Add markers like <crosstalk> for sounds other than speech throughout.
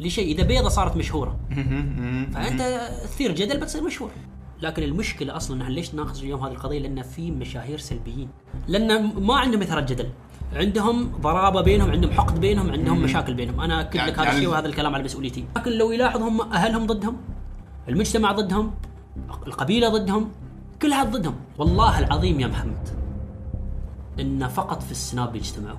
لشيء. إذا بيضة صارت مشهورة. فأنت تثير جدل بتصير مشهور. لكن المشكلة أصلا نحن ليش ناخذ اليوم هذه القضية؟ لأن في مشاهير سلبيين. لأن ما عندهم إثارة جدل. عندهم ضرابة بينهم عندهم حقد بينهم عندهم مشاكل بينهم. أنا اكد يعني- لك هذا يعني- الشيء وهذا الكلام على مسؤوليتي. لكن لو يلاحظ هم أهلهم ضدهم المجتمع ضدهم القبيلة ضدهم كل هذا ضدهم. والله العظيم يا محمد إن فقط في السناب يجتمعوا.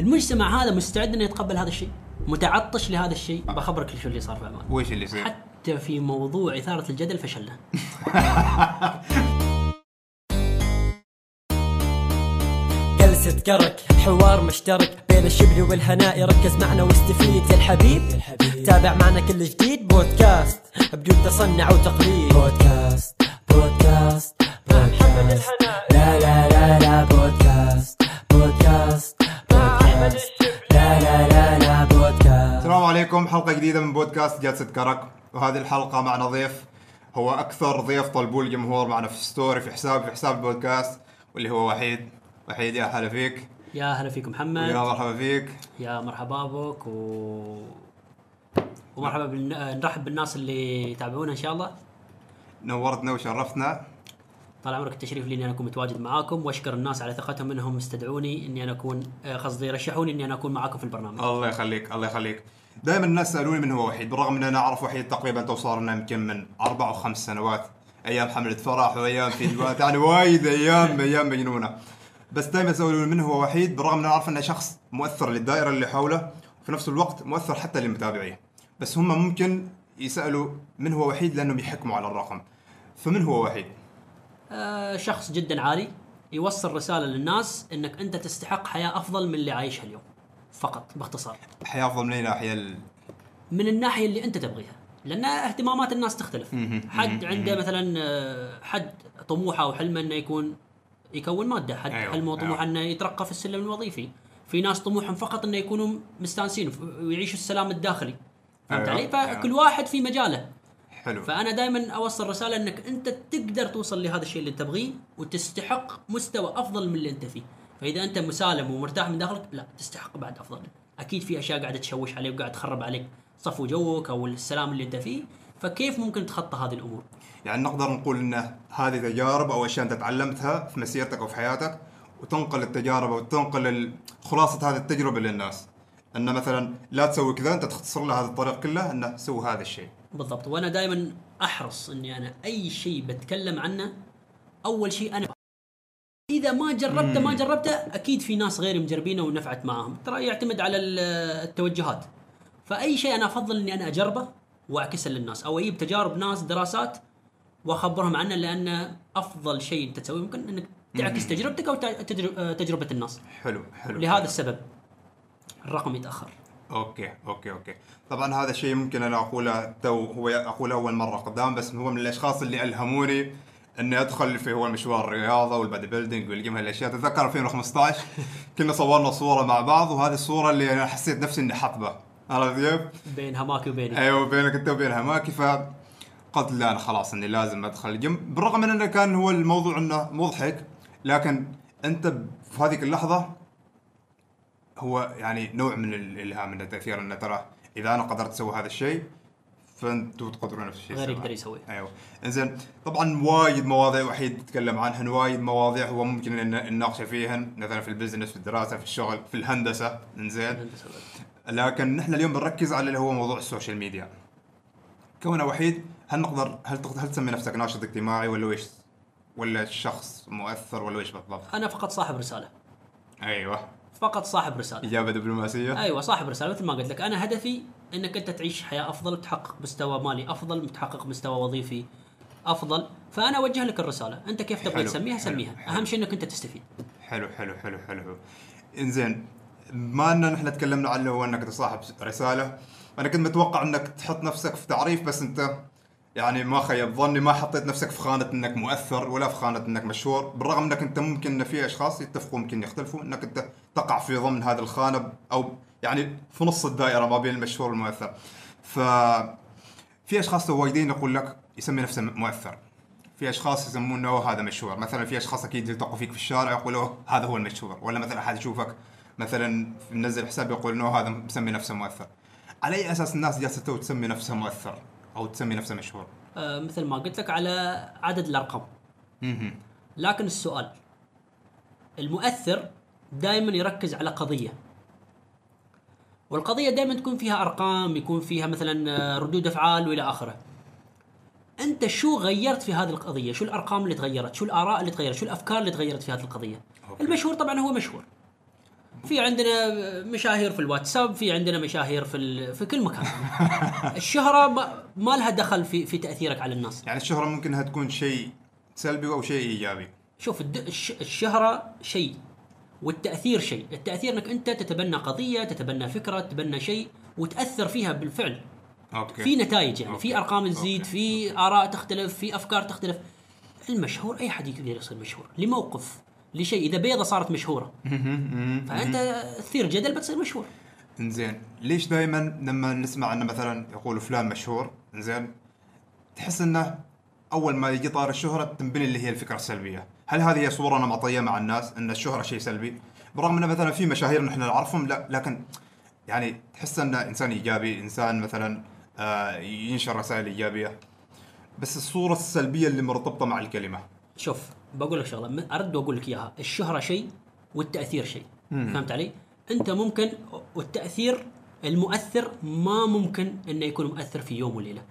المجتمع هذا مستعد إنه يتقبل هذا الشيء. متعطش لهذا الشيء بخبرك شو اللي صار في عمان وش اللي يصير؟ حتى في موضوع إثارة الجدل فشلنا. <laughs> جلسة كرك حوار مشترك بين الشبل والهناء ركز معنا واستفيد يا الحبيب. تابع معنا كل جديد بودكاست بدون تصنع وتقليد. بودكاست بودكاست بودكاست. لا لا لا لا بودكاست بودكاست بودكاست. لا لا لا لا عليكم. حلقة جديدة من بودكاست جلسة كرك. وهذه الحلقة معنا ضيف هو أكثر ضيف طلبوه الجمهور معنا في story في حساب في حساب البودكاست واللي هو وحيد. وحيد يا هلا فيك. يا هلا فيكم يا محمد مرحبا فيك. يا مرحبا بك. و ومرحبا بالن... نرحب بالناس اللي يتابعونا إن شاء الله. نورتنا وشرفتنا. طال عمرك التشريف لي إني أنا أكون متواجد معاكم. وأشكر الناس على ثقتهم إنهم استدعوني إني أنا أكون آه، قصدي رشحوني إني أنا أكون معاكم في البرنامج. الله يخليك الله يخليك. دائما الناس سألوني من هو وحيد بالرغم ان أنا اعرف وحيد تقريبا توصل لنا يمكن من أربع أو خمس سنوات. أيام حملة فرح وأيام فيديوهات يعني وايد أيام أيام مجنونة. بس دائما يسالوني من هو وحيد بالرغم ان أنا اعرف إنه شخص مؤثر للدائرة اللي حوله وفي نفس الوقت مؤثر حتى للمتابعين. بس هم ممكن يسألوا من هو وحيد لأنهم يحكموا على الرقم. فمن هو وحيد؟ آه شخص جدا عالي يوصل رسالة للناس إنك أنت تستحق حياة أفضل من اللي عايشها اليوم. فقط باختصار. حياه أفضل من أي ناحية ال... من الناحية اللي أنت تبغيها. لأن اهتمامات الناس تختلف. حد عنده مثلا آه، حد طموحه وحلمه إنه يكون يكون مادة. حد أيوة، حلمه وطموحه أيوة. إنه يترقى في السلم الوظيفي. في ناس طموحهم فقط إنه يكونوا مستانسين ويعيشوا السلام الداخلي. فهمت أيوة، علي؟ فكل أيوة. واحد في مجاله. حلو. فأنا دائما أوصل رسالة إنك أنت تقدر توصل لهذا الشيء اللي تبغيه وتستحق مستوى أفضل من اللي أنت فيه. فإذا أنت مسالم ومرتاح من داخلك لا تستحق بعد أفضل. أكيد في أشياء قاعدة تشوش عليك وقاعد تخرب عليك صفو جوك أو السلام اللي أنت فيه. فكيف ممكن تخطى هذه الأمور؟ يعني نقدر نقول إن هذه تجارب أو أشياء أنت تعلمتها في مسيرتك أو في حياتك وتنقل التجارب أو تنقل خلاصة هذه التجربة للناس. إن مثلا لا تسوي كذا أنت تختصر له هذا الطريق كله انه سوي هذا الشيء. بالضبط. وأنا دائما أحرص إني أنا أي شيء بتكلم عنه أول شيء أنا ما جربته ما جربته أكيد في ناس غيري مجربينه ونفعت معاهم. ترى يعتمد على ال- التوجهات. فأي شيء أنا أفضل إني أنا أجربه وأعكسه للناس أو أجيب تجارب ناس دراسات وأخبرهم عنه لأن أفضل شيء أنت تسويه ممكن إنك تعكس تجربتك أو تجربة الناس. حلو حلو. لهذا السبب. الرقم يتأخر. okay okay okay. طبعا هذا الشيء ممكن أنا أقوله تو هو أقوله أول مرة قدام بس هو من الأشخاص اللي ألهموني إني أدخل في هو مشوار الرياضة وال bodybuilding وال gym هالأشياء. تتذكر 2015 <laughs> كنا صورنا صورة مع بعض وهذه الصورة اللي أنا حسيت نفسي إني حطبه عرفت كيف؟ بين هماكي وبيني أيوه بينك أنت وبين هماكي. ف قلت لا أنا خلاص إني لازم أدخل الجيم. بالرغم من إنه كان هو الموضوع إنه مضحك لكن أنت في هذيك اللحظة هو يعني نوع من الإلهام من التاثير إنه ترى إذا أنا قدرت أسوي هذا الشيء فانتم تقدرون نفس الشيء غير. يقدر يسويه. أيوه. إنزين طبعا وايد مواضيع وحيد نتكلم عنها وايد مواضيع هو ممكن إن نناقش فيهن مثلا في ال business في الدراسة في الشغل في الهندسة إنزين. لكن نحن اليوم بنركز على اللي هو موضوع ال social media. كونه وحيد هل نقدر هل تقدر هل تسمي نفسك ناشط اجتماعي ولا إيش ولا شخص مؤثر ولا إيش بالضبط؟ أنا فقط صاحب رسالة. أيوه. فقط صاحب رسالة. إجابة دبلوماسية. أيوه صاحب رسالة مثل ما قلت لك. أنا هدفي إنك أنت تعيش حياة أفضل تحقق مستوى مالي أفضل تحقق مستوى وظيفي أفضل. فأنا أوجه لك الرسالة. أنت كيف تبغى تسميها؟ سميها. حلو. أهم شيء إنك أنت تستفيد. حلو حلو حلو حلو حلو. إنزين ما ان نحن تكلمنا عنه هو إنك تصاحب رسالة. أنا كنت متوقع إنك تحط نفسك في تعريف بس أنت يعني ما خيب ظني ما حطيت نفسك في خانة إنك مؤثر ولا في خانة إنك مشهور بالرغم إنك أنت ممكن إن في أشخاص يتفقوا ممكن يختلفوا إنك أنت تقع في ضمن هذه الخانة أو يعني في نص الدائرة ما بين المشهور والمؤثر. ف في أشخاص وايدين يقول لك يسمي نفسه مؤثر. في أشخاص يسمونه هذا مشهور. مثلا في أشخاص أكيد يلتقوا فيك في الشارع يقولوا هذا هو المشهور. ولا مثلا أحد يشوفك مثلا منزل حساب يقول إنه هذا مسمي نفسه مؤثر. على أي أساس الناس جالسة تسمي نفسها مؤثر؟ أو تسمي نفسها مشهور؟ آه مثل ما قلت لك على عدد الأرقام. لكن السؤال المؤثر دائما يركز على قضية. والقضية دائما تكون فيها أرقام يكون فيها مثلا آه، ردود أفعال وإلى آخره. أنت شو غيرت في هذه القضية؟ شو الأرقام اللي تغيرت؟ شو الآراء اللي تغيرت؟ شو الأفكار اللي تغيرت في هذه القضية؟ أوكي. المشهور طبعا هو مشهور. في عندنا مشاهير في الواتساب في عندنا مشاهير في ال... في كل مكان. <laughs> الشهرة ما, ما لها دخل في في تأثيرك على الناس. يعني الشهرة ممكن إنها تكون شيء سلبي أو شيء إيجابي. شوف الد... الش... الشهرة شيء والتأثير شيء. التأثير إنك أنت تتبنى قضية تتبنى فكرة تتبنى شيء وتأثر فيها بالفعل. okay. في نتائج يعني. في okay. أرقام تزيد okay. في آراء تختلف في أفكار تختلف. المشهور أي حد يقدر يصير مشهور لموقف. لشيء إذا بيضة صارت مشهورة. فأنت تثير جدل بتصير مشهور. إنزين. ليش دائما لما نسمع إنه مثلا يقولوا فلان مشهور إنزين تحس إنه أول ما يجي طاري الشهرة تنبني اللي هي الفكرة السلبية، هل هذه هي صورة نمطيه مع الناس إن الشهرة شيء سلبي؟ برغم إنه مثلا في مشاهير نحن نعرفهم لا لكن يعني تحس إنه إنسان إيجابي، إنسان مثلا آه ينشر رسائل إيجابية. بس الصورة السلبية اللي مرتبطة مع الكلمة. شوف بقول لك شغلة أرد وأقول لك إياها. الشهرة شيء والتأثير شيء. فهمت علي؟ أنت ممكن والتأثير المؤثر ما ممكن إنه يكون مؤثر في يوم وليلة.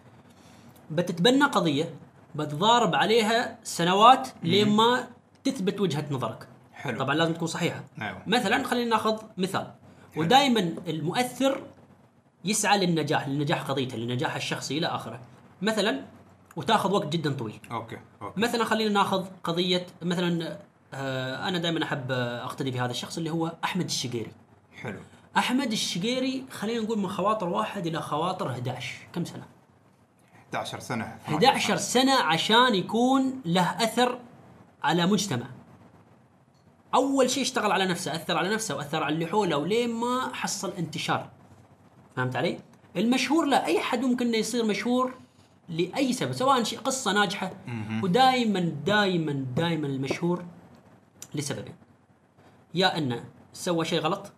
بتتبنى قضية بتضارب عليها سنوات لين ما تثبت وجهة نظرك. حلو. طبعا لازم تكون صحيحة. أيوة. مثلا خلينا نأخذ مثال. ودائما المؤثر يسعى للنجاح لنجاح قضيته لنجاح الشخصي إلى آخره. مثلا وتاخذ وقت جدا طويل. okay okay. مثلا خلينا ناخذ قضية مثلا آه، أنا دائما أحب آه، أقتدي بهذا الشخص اللي هو أحمد الشقيري. حلو. أحمد الشقيري خلينا نقول من خواطر واحد إلى خواطر 11 كم سنة؟ 11 سنة. 11 سنة عشان يكون له أثر على مجتمع. أول شيء اشتغل على نفسه أثر على نفسه وأثر على اللي حوله ولين ما حصل انتشار. فهمت علي؟ المشهور لا أي حد ممكن إنه يصير مشهور لأي سبب سواء شيء قصة ناجحة. ودائما دائما دائما المشهور لسببين. يا انه سوى شيء غلط.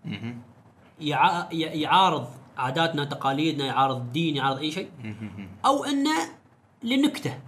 يع- يعارض عاداتنا تقاليدنا يعارض الدين يعارض أي شيء. أو انه لنكتة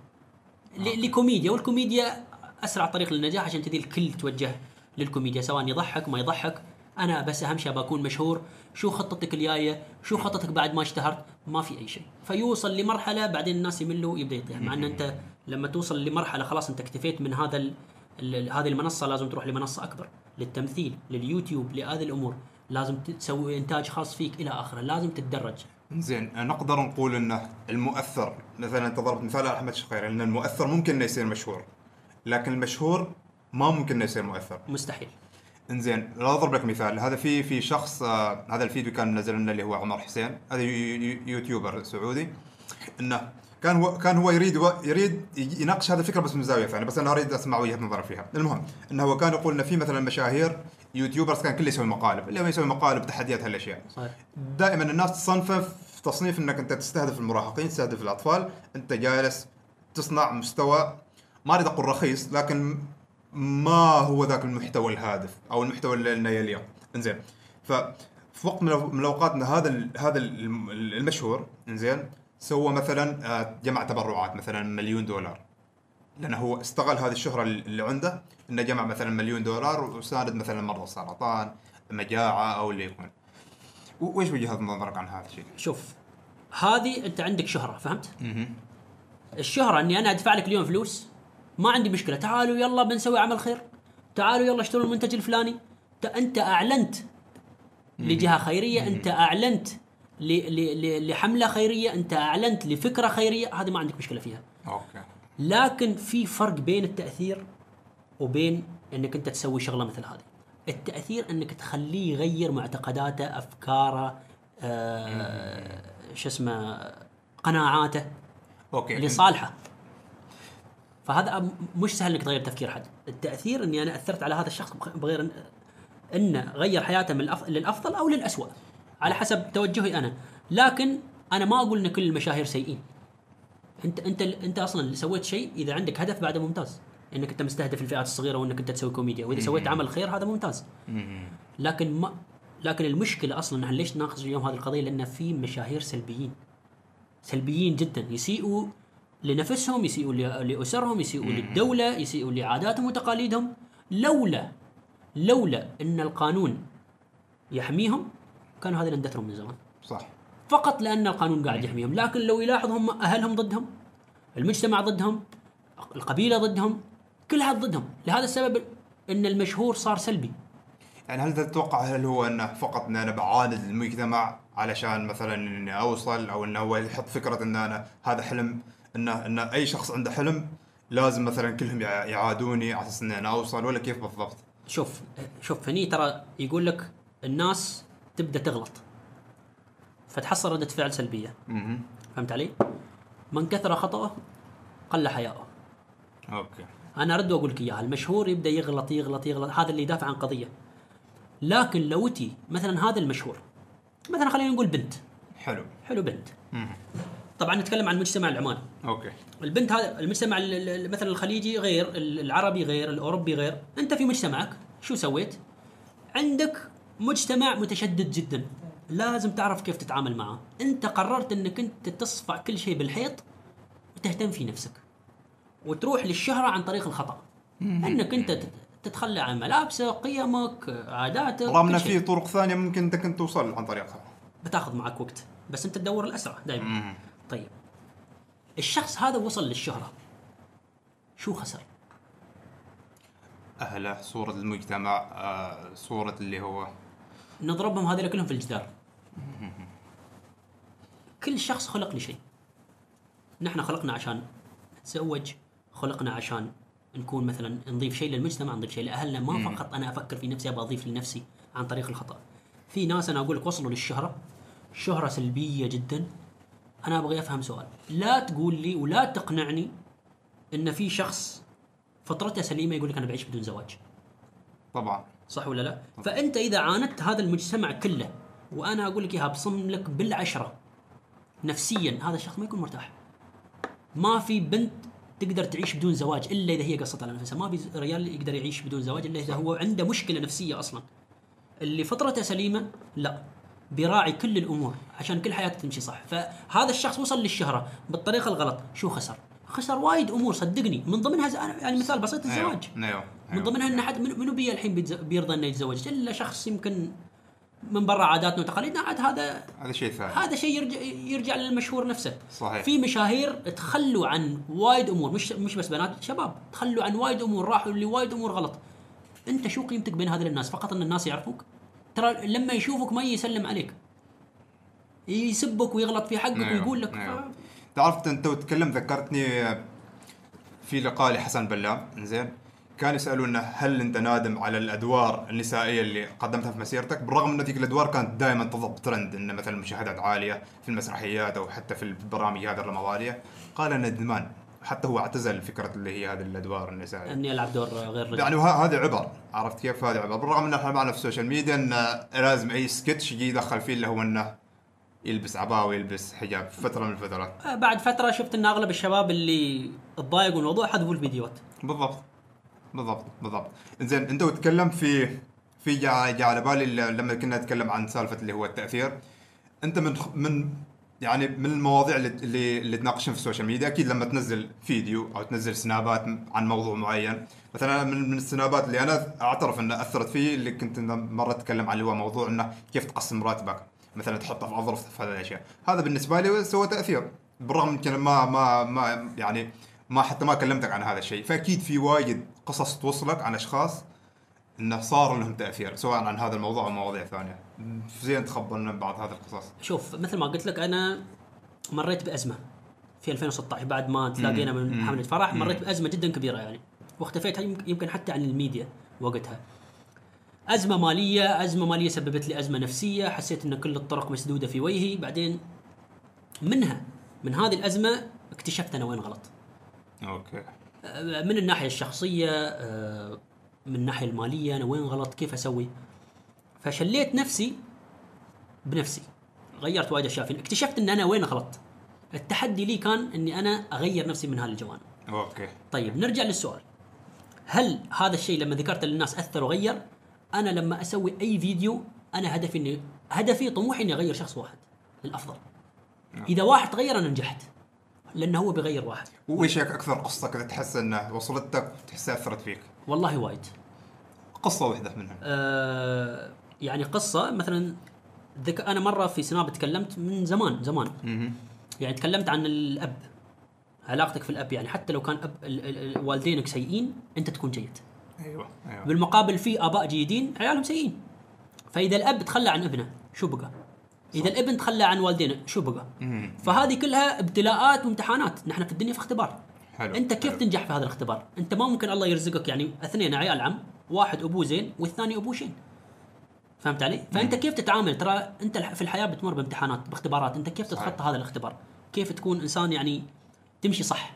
ل- لكوميديا. والكوميديا أسرع طريق للنجاح عشان كذي الكل توجه للكوميديا سواء يضحك ما يضحك. أنا بس أهم شيء بكون مشهور. شو خطتك الجاية؟ شو خطتك بعد ما اشتهرت؟ ما في أي شيء فيوصل لمرحلة بعدين الناس يملوا يبدا يطيح مع إن أنت لما توصل لمرحلة خلاص أنت اكتفيت من هذا ال... ال... هذه المنصة لازم تروح لمنصة أكبر للتمثيل لليوتيوب لهذه الأمور. لازم تسوي إنتاج خاص فيك إلى آخره لازم تتدرج. زين نقدر نقول إنه المؤثر مثلا أنت ضربت مثال على أحمد شقيري إن المؤثر ممكن إنه يصير مشهور لكن المشهور ما ممكن إنه يصير مؤثر. مستحيل. إنزين لو أضرب لك مثال. هذا في في شخص آه هذا الفيديو كان نزل لنا اللي هو عمر حسين. هذا You- You- YouTuber سعودي. إنه كان هو كان هو يريد يريد يناقش هذه الفكرة بس من زاوية ثانية. بس أنا أريد أسمع وجهة نظره فيها. المهم إنه هو كان يقول إنه في مثلا مشاهير يوتيوبرز كان كله يسوي مقالب. اللي هو يسوي مقالب تحديات هالأشياء. صحيح. دائما الناس تصنفه في تصنيف إنك أنت تستهدف المراهقين تستهدف الأطفال. أنت جالس تصنع مستوى ما أريد أقول رخيص لكن ما هو ذاك المحتوى الهادف أو المحتوى اللي لنا يليق إنزين. ف في وقت من الاوقات ان هذا هذا الم- المشهور إنزين سوى مثلا آه، جمع تبرعات مثلا مليون دولار. لأنه هو استغل هذه الشهرة اللي عنده إنه جمع مثلا مليون دولار وساند مثلا مرضى السرطان مجاعة أو اللي يكون. و- وش وجهة نظرك عن هذا الشيء؟ شوف هذه أنت عندك شهرة فهمت؟ الشهرة إني أنا أدفع لك اليوم فلوس ما عندي مشكلة. تعالوا يلا بنسوي عمل خير. تعالوا يلا اشتروا المنتج الفلاني. أنت أعلنت لجهة خيرية أنت أعلنت ل- ل- ل- لحملة خيرية أنت أعلنت لفكرة خيرية. هذه ما عندك مشكلة فيها. okay. لكن في فرق بين التأثير وبين إنك أنت تسوي شغلة مثل هذه. التأثير إنك تخليه يغير معتقداته أفكاره آه شو اسمه قناعاته okay. لصالحه. فهذا مش سهل إنك تغير تفكير حد. التأثير إني أنا أثرت على هذا الشخص بغ- بغير انه غير حياته من الأف... للأفضل أو للاسوء على حسب توجهي أنا. لكن أنا ما أقول إن كل المشاهير سيئين. انت أنت أنت أصلا اللي سويت شيء إذا عندك هدف بعده ممتاز. إنك أنت مستهدف الفئات الصغيرة وإنك أنت تسوي كوميديا وإذا سويت عمل خير هذا ممتاز. لكن ما لكن المشكلة أصلا نحن ليش نناقش اليوم هذه القضية؟ لأن في مشاهير سلبيين. سلبيين جدا. يسيئوا لنفسهم يسيئوا ل- لأسرهم يسيئوا للدولة يسيئوا لعاداتهم وتقاليدهم. لولا لولا أن القانون يحميهم كانوا هذه اندثروا من زمان. صح. فقط لأن القانون قاعد يحميهم. لكن لو يلاحظ هم أهلهم ضدهم المجتمع ضدهم القبيلة ضدهم كلها ضدهم. لهذا السبب أن المشهور صار سلبي. يعني هل تتوقع هل هو أنه فقط ان أنا بعاند المجتمع علشان مثلا أني أوصل أو أنه هو يحط فكرة ان أنا هذا حلم انه ان أي شخص عنده حلم لازم مثلا كلهم يع- يعادوني على أساس إني أنا أوصل ولا كيف بالضبط؟ شوف شوف هني ترى يقول لك الناس تبدأ تغلط فتحصل ردة فعل سلبية. أها فهمت علي؟ من كثر خطأه قل حياؤه. okay. أنا أرد وأقول لك إياها المشهور يبدأ يغلط يغلط يغلط هذا اللي يدافع عن قضية. لكن لو تي مثلا هذا المشهور مثلا خلينا نقول بنت. حلو. حلو بنت. مهم. طبعا نتكلم عن المجتمع العماني. okay. البنت هذا المجتمع ال- ال- مثلا الخليجي غير ال- العربي غير الأوروبي غير. أنت في مجتمعك شو سويت؟ عندك مجتمع متشدد جدا. لازم تعرف كيف تتعامل معه. أنت قررت إنك أنت تصفع كل شيء بالحيط وتهتم في نفسك. وتروح للشهرة عن طريق الخطأ. إنك أنت تت- تتخلى عن ملابسك قيمك عاداتك رغم. في طرق ثانية ممكن أنت كنت توصل عن طريقها بتاخذ معك وقت. بس أنت تدور الأسرع دائما. طيب. الشخص هذا وصل للشهرة. شو خسر؟ اهله صورة المجتمع آه، صورة اللي هو. نضربهم هذول كلهم في الجدار. كل شخص خلق لشيء نحن خلقنا عشان نتزوج خلقنا عشان نكون مثلا نضيف شيء للمجتمع نضيف شيء لأهلنا. ما فقط أنا أفكر في نفسي أبغى أضيف لنفسي عن طريق الخطأ. في ناس أنا أقول لك وصلوا للشهرة. شهرة سلبية جدا. أنا أبغى أفهم سؤال لا تقول لي ولا تقنعني إن في شخص فطرته سليمة يقول لك أنا بعيش بدون زواج طبعا صح ولا لا؟ فأنت إذا عاندت هذا المجتمع كله وأنا أقول لك إياها بصم لك بالعشرة نفسيا هذا الشخص ما يكون مرتاح. ما في بنت تقدر تعيش بدون زواج إلا إذا هي قصت على نفسها، ما في رجال يقدر يعيش بدون زواج إلا إذا هو عنده مشكلة نفسية أصلا. اللي فطرته سليمة لا بيراعي كل الأمور عشان كل حياته تمشي صح، فهذا الشخص وصل للشهرة بالطريقة الغلط، شو خسر؟ خسر وايد أمور صدقني. من ضمنها ز- يعني مثال بسيط الزواج. أيوه. أيوه. من ضمنها إن حد من- منو بي الحين بيرضى إنه يتزوج؟ إلا شخص يمكن من برا عاداتنا وتقاليدنا عاد هذا هذا شيء ثاني. هذا شيء يرجع يرجع للمشهور نفسه. صحيح. في مشاهير تخلوا عن وايد أمور. مش مش بس بنات شباب. تخلوا عن وايد أمور راحوا لوايد أمور غلط. أنت شو قيمتك بين هذول الناس؟ فقط إن الناس يعرفوك؟ ترى لما يشوفك ما يسلم عليك. يسبك ويغلط في حقك أيوه، ويقول لك أيوه. تعرف أنت وتتكلم ذكرتني في لقاء لحسن بلام زين كان يسالونه هل أنت نادم على الأدوار النسائية اللي قدمتها في مسيرتك؟ بالرغم أن ذيك الأدوار كانت دائما تضرب ترند إن مثلا مشاهدات عالية في المسرحيات أو حتى في البرامج هذه الرمضانيه قال ندمان حتى هو اعتزل فكرة اللي هي هذه الأدوار النسائية. اني العب دور غير رجل. يعني هذه عبر عرفت كيف؟ هذه عبر. بالرغم إن إحنا معنا في ال social media انه لازم أي سكتش يجي يدخل فيه اللي هو إنه يلبس عباءه ويلبس حجاب في فترة من الفترات. آه، بعد فترة شفت إن أغلب الشباب اللي تضايقوا من الموضوع حذفوا الفيديوهات. بالضبط. بالضبط. بالضبط. زين أنت وتتكلم في في جاء على بالي لما كنا نتكلم عن سالفة اللي هو التأثير. أنت من من يعني من المواضيع اللي اللي, تناقشهم في ال social media أكيد لما تنزل فيديو أو تنزل سنابات عن موضوع معين. مثلا من السنابات اللي أنا أعترف انها أثرت فيه اللي كنت مرة أتكلم عن هو موضوع إنه كيف تقسم راتبك. مثلا تحطه في اظرف في هذه الأشياء. هذا بالنسبة لي سوى تأثير. بالرغم يمكن ما ما ما يعني ما حتى ما كلمتك عن هذا الشيء. فأكيد في وايد قصص توصلك عن أشخاص إنه صار لهم تأثير سواء عن هذا الموضوع أو مواضيع ثانية. زين تخبرنا بعض هذه القصص. شوف مثل ما قلت لك أنا مريت بأزمة في 2016 بعد ما تلاقينا من. حملة فرح مريت بأزمة جدا كبيرة يعني. واختفيت يمكن- حتى عن الميديا وقتها. أزمة مالية أزمة مالية سببت لي أزمة نفسية حسيت إن كل الطرق مسدودة في وجهي. بعدين منها من هذه الأزمة اكتشفت أنا وين غلط. okay. آه، من الناحية الشخصية آه، من الناحيه المالية أنا وين غلط؟ كيف أسوي؟ فشليت نفسي بنفسي. غيرت وايد أشياء. فيني اكتشفت إن أنا وين غلط التحدي لي كان إني أنا أغير نفسي من هذه الجوانب okay. طيب نرجع للسؤال. هل هذا الشيء لما ذكرته للناس أثر وغير؟ أنا لما أسوي أي فيديو أنا هدفي اني هدفي طموحي إني أغير شخص واحد. للافضل إذا واحد تغير أنا نجحت. لأنه هو بيغير واحد. هيك أكثر قصة كذا تحس انها وصلتك تحسها أثرت فيك؟ والله وايد. قصة واحدة منها. آه يعني قصة مثلا ذك أنا مرة في سناب تكلمت من زمان زمان. يعني تكلمت عن الأب علاقتك في الأب يعني حتى لو كان أب ال- ال- ال- والدينك سيئين أنت تكون جيد. أيوه أيوه. بالمقابل في آباء جيدين عيالهم سيئين. فإذا الأب تخلى عن ابنه شو بقى؟ إذا الابن تخلى عن والدينه شو بقى؟ مم. فهذه كلها ابتلاءات وامتحانات. نحن في الدنيا في اختبار. حلو أنت كيف حلو. تنجح في هذا الاختبار؟ أنت ما ممكن الله يرزقك يعني اثنين عيال عم واحد أبوه زين والثاني أبوه شين فهمت علي؟ فأنت كيف تتعامل؟ ترى أنت في الحياة بتمر بامتحانات باختبارات. أنت كيف. تتخطى هذا الاختبار؟ كيف تكون إنسان يعني تمشي صح؟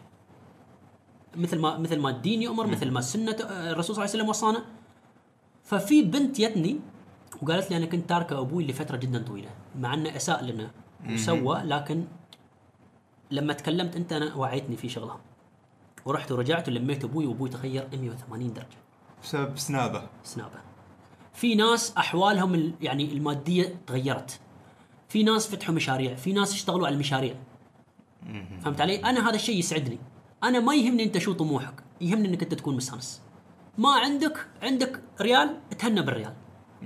مثل ما مثل ما الدين يؤمر مثل ما السنة ت- الرسول صلى الله عليه وسلم وصانا. ففي بنت جتني وقالت لي أنا كنت تاركة أبوي لفترة جدا طويلة مع أنه أساء لنا وسوى لكن لما تكلمت أنت أنا وعيتني في شغله ورحت ورجعت ولميت أبوي وأبوي تغير 180 درجة. بسبب سنابه. سنابه. في ناس أحوالهم ال- يعني المادية تغيرت. في ناس فتحوا مشاريع. في ناس اشتغلوا على المشاريع. فهمت علي؟ أنا هذا الشيء يسعدني. أنا ما يهمني أنت شو طموحك. يهمني أنك أنت تكون مستانس ما عندك عندك ريال تهنى بالريال.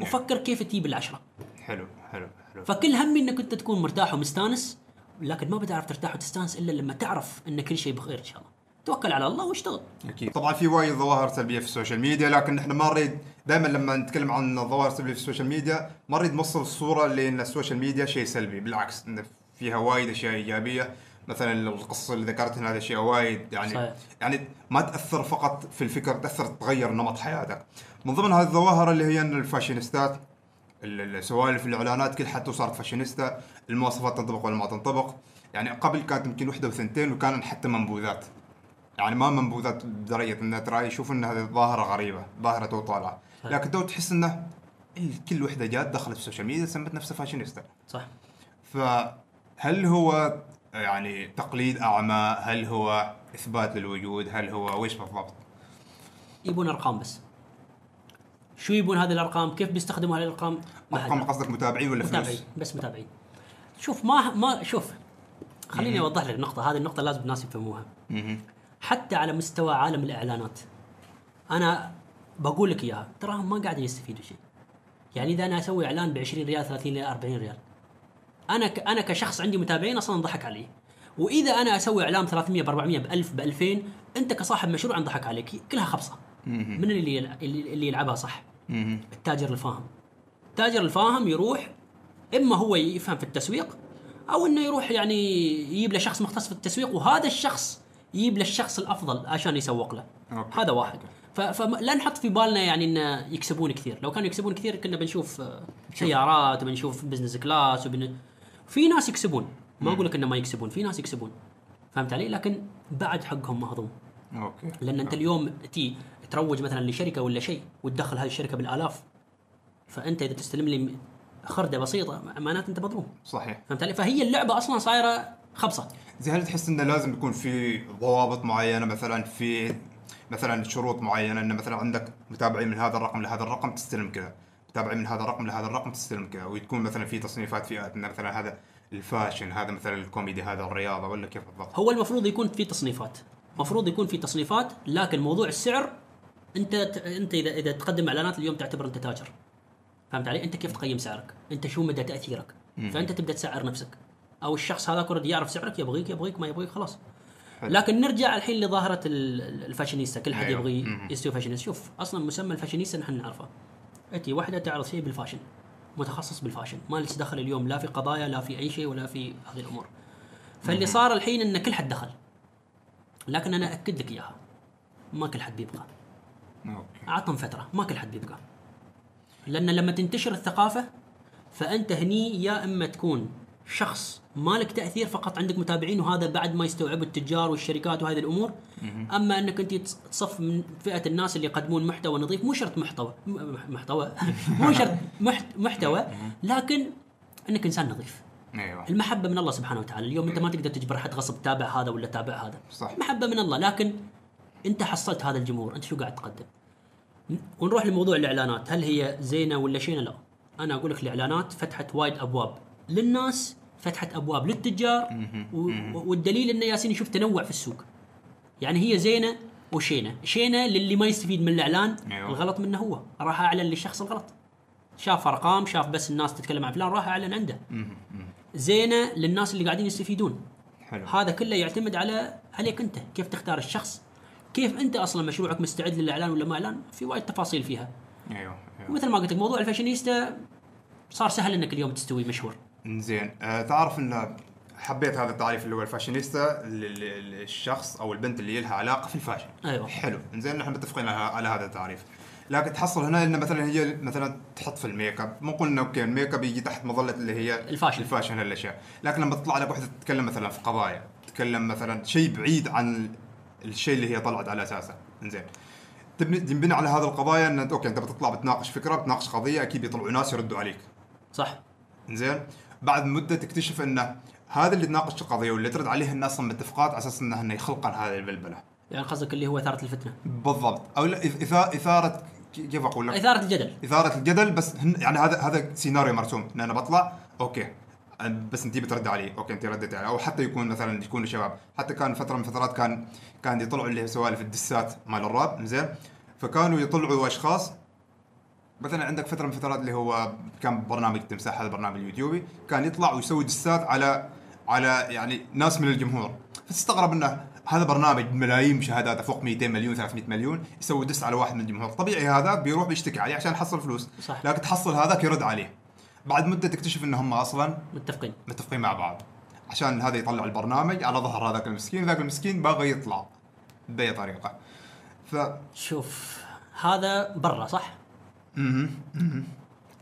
وفكر كيف تجيب العشرة. حلو حلو حلو. فكل همي أنك أنت تكون مرتاح ومستانس لكن ما بتعرف ترتاح وتستانس إلا لما تعرف إن كل شيء بخير إن شاء الله. توكل على الله واشتغل. أكيد. طبعا في وايد ظواهر سلبية في ال social media لكن إحنا ما نريد دائما لما نتكلم عن الظواهر السلبية في ال social media ما نريد نوصل الصورة لأن ال social media شيء سلبي. بالعكس إن فيها وايد أشياء إيجابية. مثلا القصة اللي ذكرتها هذا شيء وايد يعني صحيح. يعني ما تأثر فقط في الفكر تأثر تغير نمط حياتك. من ضمن هذه الظواهر اللي هي إن الفاشينيستات ال- السوالف الإعلانات كل حد صارت فاشينيستا المواصفات تنطبق ولا ما تنطبق. يعني قبل كانت يمكن وحدة وثنتين وكان حتى منبوذات. يعني ما منبوذات بدرجه انها ترى يشوف إن هذه ظاهره غريبة ظاهرة تو طالعة. لكن تو تحس إنه ال- كل وحدة جات دخلت في ال social media سمت نفسها فاشينيستا. صح. فهل هو يعني تقليد أعمى؟ هل هو إثبات للوجود؟ هل هو ويش بالضبط؟ يبون أرقام بس. شو يبون هذه الأرقام؟ كيف بيستخدموا هذه الأرقام؟ أرقام قصدك متابعين ولا متابعين فلوس؟ بس متابعين. شوف ما ما شوف خليني أوضح لك النقطه هذه النقطة لازم الناس يفهموها. حتى على مستوى عالم الإعلانات. أنا بقول لك إياها تراهم ما قاعدين يستفيدوا شيء. يعني إذا أنا أسوي إعلان ب 20 ريال 30 ريال 40 ريال. أنا ك... أنا كشخص عندي متابعين أصلا انضحك علي. وإذا أنا أسوي إعلان 300 ب 400 ب 1000 ب 2000 أنت كصاحب مشروع انضحك عليك. كلها خبصة. من اللي اللي يلعبها صح. التاجر الفاهم. التاجر الفاهم يروح إما هو يفهم في التسويق أو إنه يروح يعني يجيب له شخص مختص في التسويق وهذا الشخص يجيب له الشخص الأفضل عشان يسوق له. okay. هذا واحد. فلا نحط في بالنا يعني إنه يكسبون كثير. لو كانوا يكسبون كثير كنا بنشوف آه، سيارات وبنشوف business class وبن... في ناس يكسبون. ما أقول لك إنه ما يكسبون في ناس يكسبون. فهمت علي؟ لكن بعد حقهم مهضوم okay. لأن أنت اليوم تي تروج مثلا لشركة ولا شيء وتدخل هذه الشركة بالآلاف فأنت إذا تستلم لي خردة بسيطة معناته أنت مظلوم. صحيح. فهمت علي؟ فهي اللعبة أصلا صايرة خبصة. زي هل تحس إنه لازم يكون في ضوابط معينة؟ مثلا في مثلا شروط معينة؟ انه مثلا عندك متابعين من هذا الرقم لهذا الرقم تستلم كذا. متابعين من هذا الرقم لهذا الرقم تستلم كذا. وتكون مثلا في تصنيفات فئات انه مثلا هذا ال fashion هذا مثلا الكوميدي هذا الرياضة ولا كيف بالضبط؟ هو المفروض يكون في تصنيفات. المفروض يكون في تصنيفات لكن موضوع السعر أنت أنت إذا إذا تقدم إعلانات اليوم تعتبر أنت تاجر. فهمت علي؟ أنت كيف تقيم سعرك؟ أنت شو مدى تأثيرك؟ فأنت تبدأ تسعر نفسك. أو الشخص هذاك already يعرف سعرك يبغيك يبغيك ما يبغيك خلاص. لكن نرجع الحين لظاهرة ال- الفاشينيستا. كل حد أيوة. يبغي. يستوي فاشينيستا شوف أصلا مسمى الفاشينيستا نحن نعرفه. انت واحدة تعرض شيء بال fashion متخصص بال fashion. ما لك دخل اليوم لا في قضايا لا في أي شيء ولا في هذه الأمور. فاللي صار الحين إن كل حد دخل. لكن أنا اكد لك إياها ما كل حد بيبقى. أعطهم فترة ما كل حد بيبقى. لأن لما تنتشر الثقافة فأنت هني يا إما تكون شخص مالك تأثير فقط عندك متابعين وهذا بعد ما يستوعبوا التجار والشركات وهذه الأمور. أما أنك أنت تص- تصف من فئة الناس اللي يقدمون محتوى نظيف مو شرط محتوى محتوى <laughs> مو شرط محت- محتوى لكن أنك إنسان نظيف. أيوه. المحبة من الله سبحانه وتعالى. اليوم أنت ما تقدر تجبر حد غصب تابع هذا ولا تابع هذا. صح. محبه من الله. لكن أنت حصلت هذا الجمهور. أنت شو قاعد تقدم؟ ونروح لموضوع الإعلانات. هل هي زينة ولا شينة؟ لا. أنا أقول لك الإعلانات فتحت وايد أبواب. للناس فتحت أبواب للتجار والدليل انه ياسين يشوف تنوع في السوق. يعني هي زينة وشينه شينة. للي ما يستفيد من الإعلان أيوة. الغلط منه هو. راح أعلن للشخص الغلط. شاف أرقام شاف بس الناس تتكلم عن فلان راح أعلن عنده. زينة للناس اللي قاعدين يستفيدون. حلو. هذا كله يعتمد على عليك أنت. كيف تختار الشخص؟ كيف أنت أصلا مشروعك مستعد للإعلان ولا ما إعلان؟ في وايد تفاصيل فيها. أيوه أيوه. ومثل ما قلت لك موضوع الفاشينيستا صار سهل إنك اليوم تستوي مشهور. زين آه تعرف إن حبيت هذا التعريف اللي هو الفاشينيستا للشخص أو البنت اللي لها علاقة في ال fashion. أيوة. حلو. زين نحن متفقين على, هذا التعريف. لكن تحصل هنا إن مثلا هي مثلا تحط في الميك أب. مو قلنا okay ال makeup يجي تحت مظلة اللي هي ال fashion. ال fashion هالاشياء لكن لما تطلع لك واحدة تتكلم مثلا في قضايا تتكلم مثلا شيء بعيد عن الشيء اللي هي طلعت على أساسه. زين تبني تنبني على هذه القضايا إن okay أنت بتطلع بتناقش فكرة بتناقش قضية أكيد بيطلعوا ناس يردوا عليك. صح. زين بعد مدة تكتشف انه هذا اللي تناقش القضية واللي ترد عليها الناس متفقات على أساس انه يخلقن هذه البلبلة. يعني قصدك اللي هو إثارة الفتنة. بالضبط. أو لا إثارة كيف أقول لك؟ إثارة الجدل. إثارة الجدل بس هن يعني هذا هذا سيناريو مرسوم. إن أنا بطلع okay. بس انت بترد علي. okay انت رديت علي. أو حتى يكون مثلا يكونوا شباب حتى كان فترة من فترات كان كان يطلعوا اللي هي سوالف الدسات مال الراب زين. فكانوا يطلعوا أشخاص مثلا عندك فترة من فترات اللي هو كان برنامج تمساح هذا البرنامج اليوتيوبي كان يطلع ويسوي دسات على على يعني ناس من الجمهور. فتستغرب إنه هذا برنامج ملايين مشاهداته فوق 200 مليون 300 مليون يسوي دس على واحد من الجمهور. طبيعي هذا بيروح بيشتكي عليه عشان يحصل فلوس. صح. لكن تحصل هذاك يرد عليه. بعد مدة تكتشف ان هم أصلا متفقين. متفقين مع بعض. عشان هذا يطلع البرنامج على ظهر هذاك المسكين ذاك المسكين باغي يطلع بأي طريقة. ف شوف هذا برا صح؟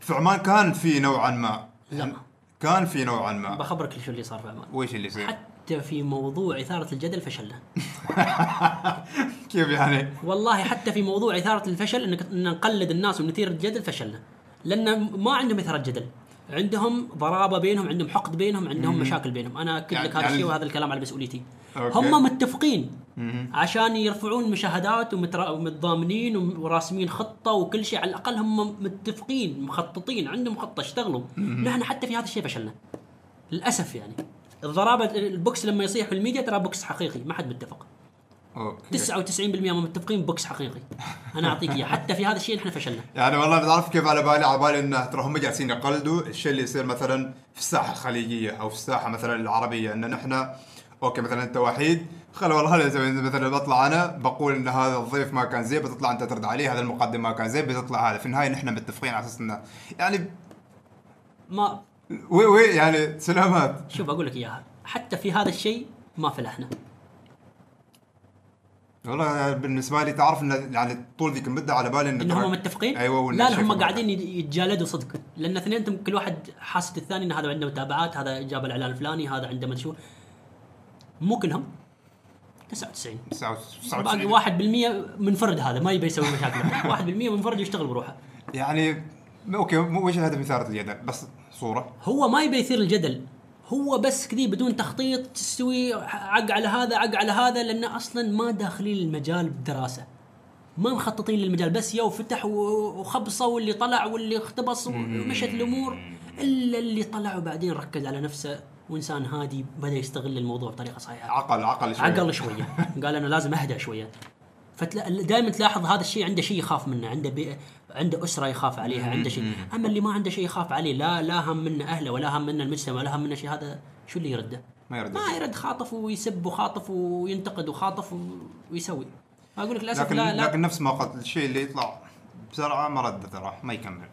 في عمان كان في نوعا ما. لا. كان في نوعا ما. بخبرك شو اللي صار في عمان وش اللي يصير؟ حتى في موضوع إثارة الجدل فشلنا <laughs> كيف يعني؟ والله حتى في موضوع إثارة الفشل انك إن نقلد الناس ونثير الجدل فشلنا لأن ما عندهم إثارة جدل. عندهم ضرابة بينهم عندهم حقد بينهم عندهم مشاكل بينهم. أنا اكد يعني- لك هذا يعني- الشيء وهذا الكلام على مسؤوليتي. okay. هم متفقين عشان يرفعون مشاهدات ومتضامنين وراسمين خطة وكل شيء. على الأقل هم متفقين مخططين عندهم خطة اشتغلوا. نحن حتى في هذا الشيء فشلنا. للأسف يعني. الضرابة ال box لما يصيح في الميديا ترى box حقيقي ما حد متفق. okay. 99% ما متفقين box حقيقي. أنا أعطيك إياه. حتى في هذا الشيء نحن فشلنا. يعني والله بتعرف كيف على بالي على بالي انه ترى هم جالسين يقلدوا الشيء اللي يصير مثلا في الساحة الخليجية أو في الساحة مثلا العربية. إن نحن okay مثلا أنت وحيد. خل والله مثلا بطلع أنا بقول إن هذا الضيف ما كان زين بتطلع أنت ترد عليه. هذا المقدم ما كان زين بتطلع هذا. في النهاية نحن متفقين على أساس إنه يعني ما وي وي يعني سلامات. شوف أقول لك إياها. حتى في هذا الشيء ما فلحنا. والله بالنسبة لي تعرف إن يعني طول ذيك المدة على بالي إن ترى- هم متفقين؟ أيوه لا لا هم قاعدين يت- يتجالدوا صدق. لأن اثنينهم كل واحد حاسد الثاني إن هذا عنده متابعات هذا جاب الإعلان الفلاني هذا عنده مشهور مو كلهم. 99 99 باقي 1% منفرد هذا ما يبي يسوي مشاكل. <laughs> 1% منفرد يشتغل بروحه. يعني أوكي مو وش الهدف إثارة الجدل؟ بس صورة. هو ما يبي يثير الجدل. هو بس كذي بدون تخطيط تستوي عق على هذا عق على هذا لأن أصلا ما داخلين المجال بدراسة. ما مخططين للمجال بس يو فتح وخبصه واللي طلع واللي اختبص ومشت الأمور. إلا اللي طلع وبعدين ركز على نفسه. وإنسان هادي بدأ يستغل الموضوع بطريقة صحيحة. عقل عقل شوي عقل شوية. قال أنا لازم اهدى شوية. فدائما تلاحظ هذا الشيء عنده شيء يخاف منه عنده بي... عنده أسرة يخاف عليها عنده شيء. أما اللي ما عنده شيء يخاف عليه لا لا هم منه أهله ولا هم منه المجتمع ولا هم منه شيء هذا شو اللي يرده؟ ما يرد ما يرد خاطف ويسب وخاطف وينتقد وخاطف ويسوي. أقول لك للأسف لكن لا لا. لكن نفس ما قلت الشيء اللي يطلع بسرعة ما رد ترى ما يكمل.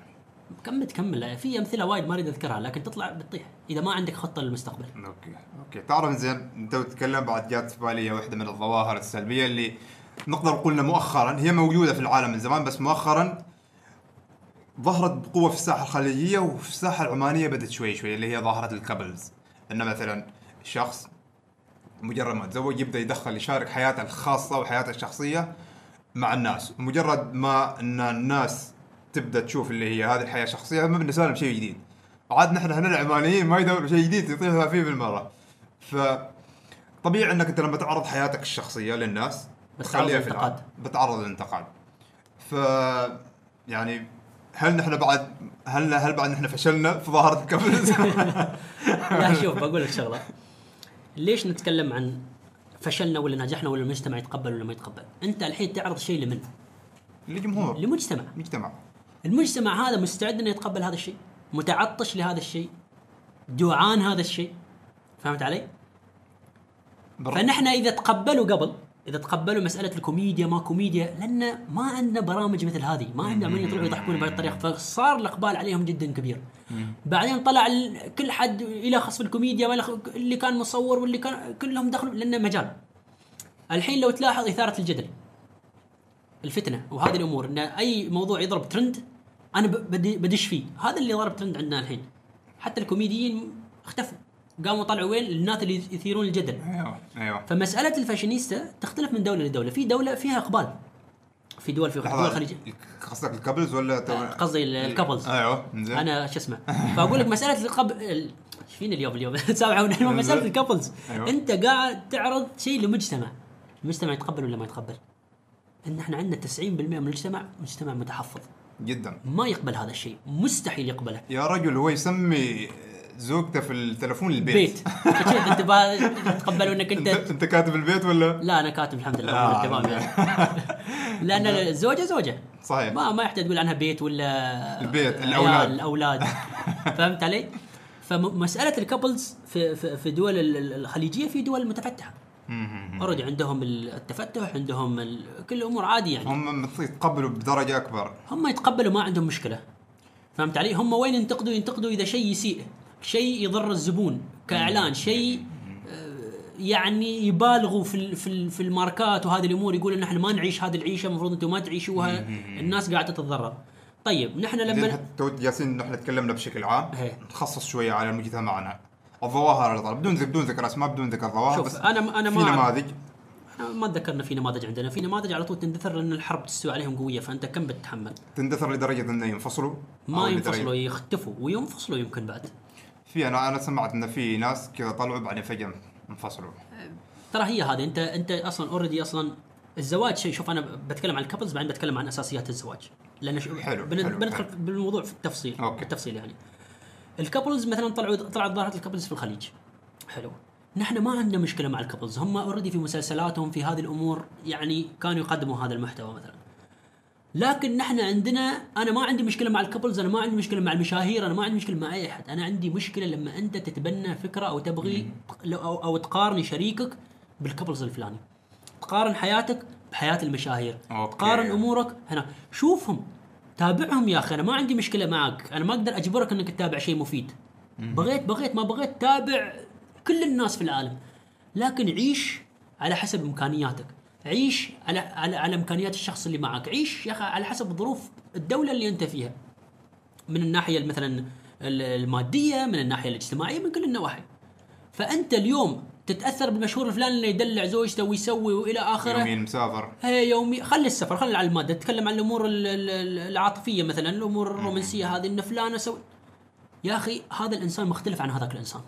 كمل تكمل. في أمثلة وايد ما أريد أذكرها لكن تطلع بتطيح إذا ما عندك خطة للمستقبل. أوكي أوكي. تعرف زين أنت تتكلم بعد جات في بالي واحدة من الظواهر السلبية اللي نقدر نقول مؤخرا هي موجودة في العالم من زمان بس مؤخرا ظهرت بقوة في الساحة الخليجية وفي الساحة العمانية بدت شوي شوي اللي هي ظاهرة ال couples. إنه مثلا شخص مجرد ما تزوج يبدأ يدخل يشارك حياته الخاصة وحياته الشخصية مع الناس. مجرد ما إن الناس تبدأ تشوف اللي هي هذه الحياة الشخصية هم بالنسبة لهم شيء جديد. عاد نحن هنا العمانيين ما يدوروا شيء جديد يطيحوا فيه بالمرة. ف طبيعي إنك أنت لما تعرض حياتك الشخصية للناس بتعرض تخليها في بتعرض للانتقاد ف يعني هل نحن بعد هل هل بعد نحن فشلنا في ظاهرة ال couples؟ <laughs> لا شوف بقول لك شغلة. ليش نتكلم عن فشلنا ولا نجحنا ولا المجتمع يتقبل ولا ما يتقبل؟ أنت الحين تعرض شيء لمن؟ لجمهور. لمجتمع. مجتمع. المجتمع هذا مستعد إنه يتقبل هذا الشيء؟ متعطش لهذا الشيء؟ جوعان هذا الشيء؟ فهمت علي؟ بر- فنحن إذا تقبلوا قبل إذا تقبلوا مسألة الكوميديا ما كوميديا لأن ما عندنا برامج مثل هذه ما عندنا عمانيين يطلعوا يضحكون بهذه الطريقة فصار الإقبال عليهم جدا كبير. بعدين طلع كل حد يلخص في الكوميديا اللي كان مصور واللي كان كلهم دخلوا لأنه مجال. الحين لو تلاحظ إثارة الجدل الفتنة وهذه الأمور إن أي موضوع يضرب ترند أنا بدش فيه. هذا اللي ضرب ترند عندنا الحين. حتى الكوميديين اختفوا. قاموا طلعوا وين؟ الناس اللي يثيرون الجدل. أيوه أيوه. فمسألة الفاشينيستا تختلف من دولة لدولة. في دولة فيها إقبال. في دول في دول الخليج قصدك ال couples ولا تو- قصدي ال- ال couples أيوه زين أنا شو اسمه؟ فأقول لك مسألة القب ال- إيش فينا اليوم. اليوم <laughs> مسألة ال couples أيوة. أنت قاعد تعرض شيء لمجتمع. المجتمع يتقبل ولا ما يتقبل؟ إن إحنا عندنا 90% من المجتمع مجتمع متحفظ. جدا. ما يقبل هذا الشيء. مستحيل يقبله. يا رجل هو يسمي زوجته في التلفون البيت بيت. فكيف أنت <laughs> تقبلوا أنك انت انت كاتب البيت ولا؟ لا أنا كاتب الحمد لله آه. تمام يعني. <laughs> لأن الزوجة زوجة. صحيح. ما ما يحتاج تقول عنها بيت ولا البيت، عيال، الأولاد. الأولاد. <laughs> فهمت علي؟ فمسألة ال couples في في دول ال- ال- الخليجية في دول متفتحة. already عندهم التفتح عندهم كل الأمور عادي يعني. هم يتقبلوا بدرجة أكبر. هم يتقبلوا ما عندهم مشكلة. فهمت علي؟ هم وين ينتقدوا؟ ينتقدوا إذا شيء يسيء. شيء يضر الزبون كإعلان شيء آه، يعني يبالغوا في في في الماركات وهذه الأمور يقول ان إحنا ما نعيش هذه العيشة المفروض أنتم ما تعيشوها. الناس قاعدة تتضرر. طيب نحن لما تو جالسين نحن تكلمنا بشكل عام. إيه. نخصص شوية على مجتمعنا الظواهر اللي طلع بدون ذكر بدون ذكر أسماء بدون ذكر ظواهر شوف بس أنا أنا في ما أعرف- نماذج ما تذكرنا في نماذج عندنا. في نماذج على طول تندثر لأن الحرب تستوي عليهم قوية فأنت كم بتتحمل؟ تندثر لدرجة انه ينفصلوا؟ ما ينفصلوا يختفوا وينفصلوا يمكن بعد. في أنا أنا سمعت إن في ناس كذا طلعوا بعدين فجأة انفصلوا. ترى هي هذه انت أنت أصلا already أصلا الزواج شيء شوف أنا بتكلم عن ال couples بعدين بتكلم عن أساسيات الزواج. لأن شو حلو، بن- حلو، بندخل حلو. بالموضوع في التفصيل okay. بالتفصيل يعني. ال couples مثلا طلعوا طلعت ظاهرة ال couples في الخليج. حلو. نحن ما عندنا مشكلة مع ال couples هم already في مسلسلاتهم في هذه الأمور يعني كانوا يقدموا هذا المحتوى مثلا. لكن نحن عندنا أنا ما عندي مشكلة مع ال couples أنا ما عندي مشكلة مع المشاهير أنا ما عندي مشكلة مع أي أحد. أنا عندي مشكلة لما أنت تتبنى فكرة أو تبغي أو, أو تقارن شريكك بال couples الفلاني. تقارن حياتك بحياة المشاهير. okay. تقارن أمورك هنا. شوفهم تابعهم يا أخي أنا ما عندي مشكلة معك. أنا ما أقدر أجبرك إنك تتابع شيء مفيد. بغيت بغيت ما بغيت تابع كل الناس في العالم. لكن عيش على حسب إمكانياتك. عيش على على على إمكانيات الشخص اللي معك. عيش يا أخي على حسب ظروف الدولة اللي أنت فيها. من الناحية مثلا ال- المادية من الناحية الاجتماعية من كل النواحي. فأنت اليوم تتأثر بالمشهور الفلاني اللي يدلع زوجته ويسوي وإلى آخره. يومين مسافر هي يومي. خلي السفر خلي على المادة. تتكلم عن الأمور ال- ال- ال- العاطفية مثلا الأمور الرومانسية هذه إن فلانه سوي يا أخي هذا الإنسان مختلف عن هذاك الإنسان.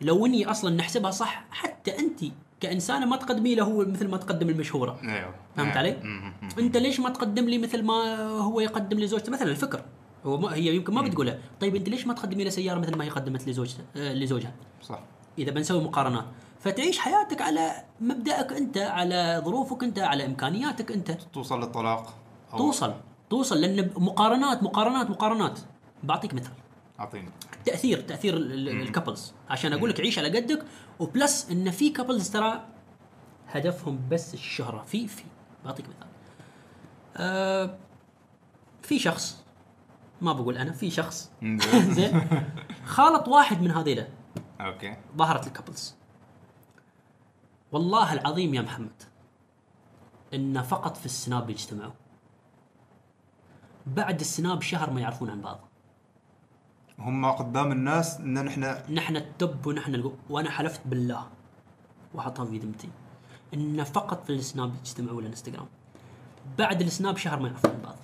لو إني أصلا نحسبها صح حتى أنت كانسانه ما تقدمي له هو مثل ما تقدم المشهورة. أيوه. فهمت. علي؟ مم. أنت ليش ما تقدم لي مثل ما هو يقدم لزوجته؟ مثلا الفكر. هو ما هي يمكن ما بتقولها طيب أنت ليش ما تقدمي له سيارة مثل ما هي قدمت لزوجته آه، لزوجها؟ صح. إذا بنسوي مقارنات. فتعيش حياتك على مبدأك أنت على ظروفك أنت على إمكانياتك أنت. توصل للطلاق أو- توصل. توصل لأن مقارنات مقارنات مقارنات. بعطيك مثال. أعطيني. تأثير تأثير ال couples عشان أقول لك عيش على قدك و plus إن في couples ترى هدفهم بس الشهرة. في في بعطيك مثال. آه في شخص ما بقول أنا في شخص. <laughs> زين. خالط واحد من هذيلا okay. ظاهرة ال couples والله العظيم يا محمد ان فقط في السناب يجتمعوا. بعد السناب شهر ما يعرفون عن بعض. هم قدام الناس إن نحن نحن ال top ونحن القو... وأنا حلفت بالله واحطها في ذمتي. إن فقط في السناب يجتمعوا الإنستغرام. بعد السناب شهر ما يعرفون بعض.